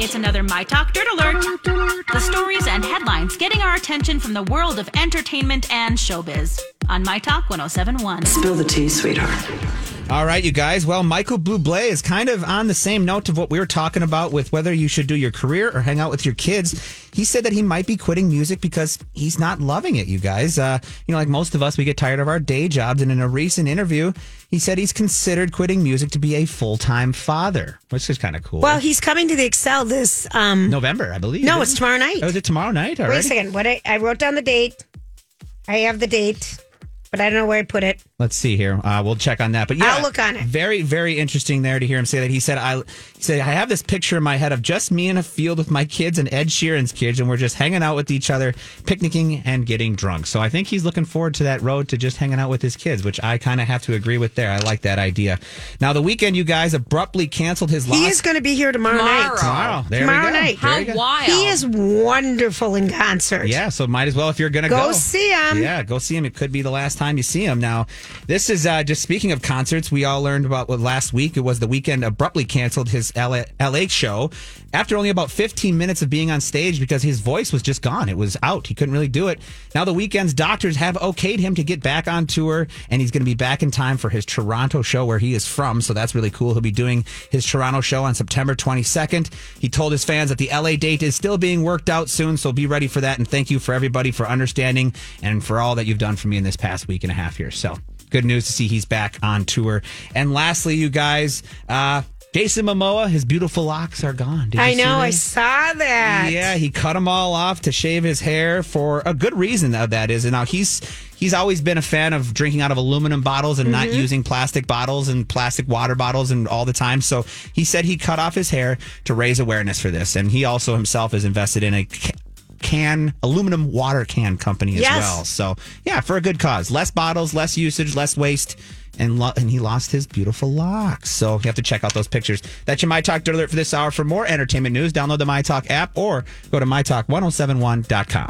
It's another My Talk Dirt Alert. The stories and headlines getting our attention from the world of entertainment and showbiz on My Talk 1071. Spill the tea, sweetheart. All right, you guys. Well, Michael Bublé is kind of on the same note of what we were talking about with whether you should do your career or hang out with your kids. He said that he might be quitting music because he's not loving it, you guys. Uh, you know, like most of us, we get tired of our day jobs. And in a recent interview, he said he's considered quitting music to be a full time father, which is kind of cool. Well, he's coming to the Xcel this. Um, November, I believe. no, it's it? tomorrow night. Oh, is it tomorrow night? Already? Wait a second. What I, I wrote down the date. I have the date, but I don't know where I put it. Let's see here. Uh, we'll check on that. But yeah, I'll look on it. Very, very interesting there to hear him say that. He said, "I he said I have this picture in my head of just me in a field with my kids and Ed Sheeran's kids, and we're just hanging out with each other, picnicking and getting drunk." So I think he's looking forward to that road to just hanging out with his kids, which I kind of have to agree with there. I like that idea. Now the Weeknd, you guys abruptly canceled his. He Lost- is going to be here tomorrow, night. tomorrow. There tomorrow we go. night. There you go. wild. He is wonderful in concert. Yeah, so might as well if you're gonna Go go, see him. Yeah, go see him. It could be the last time you see him. Now, this is uh, just speaking of concerts. We all learned about what last week. It was the Weeknd abruptly canceled his LA, LA show after only about 15 minutes of being on stage because his voice was just gone. It was out. He couldn't really do it. Now the Weeknd's doctors have okayed him to get back on tour, and he's going to be back in time for his Toronto show where he is from. So that's really cool. He'll be doing his Toronto show on September 22nd. He told his fans that the LA date is still being worked out soon, so be ready for that. And thank you for everybody for understanding and for all that you've done for me in this past week and a half here. So good news to see he's back on tour. And lastly, you guys, uh, Jason Momoa, his beautiful locks are gone. Did you I know. I saw that. Yeah, he cut them all off to shave his hair for a good reason. Of that is, and now he's he's always been a fan of drinking out of aluminum bottles and not using plastic bottles and plastic water bottles and all the time. So he said he cut off his hair to raise awareness for this, and he also himself is invested in a. ca- Can aluminum water can company as Yes. well. So yeah, for a good cause. Less bottles, less usage, less waste, and lo- and he lost his beautiful locks. So you have to check out those pictures. That's your My Talk Dirt Alert for this hour. For more entertainment news, download the My Talk app or go to mytalk1071.com.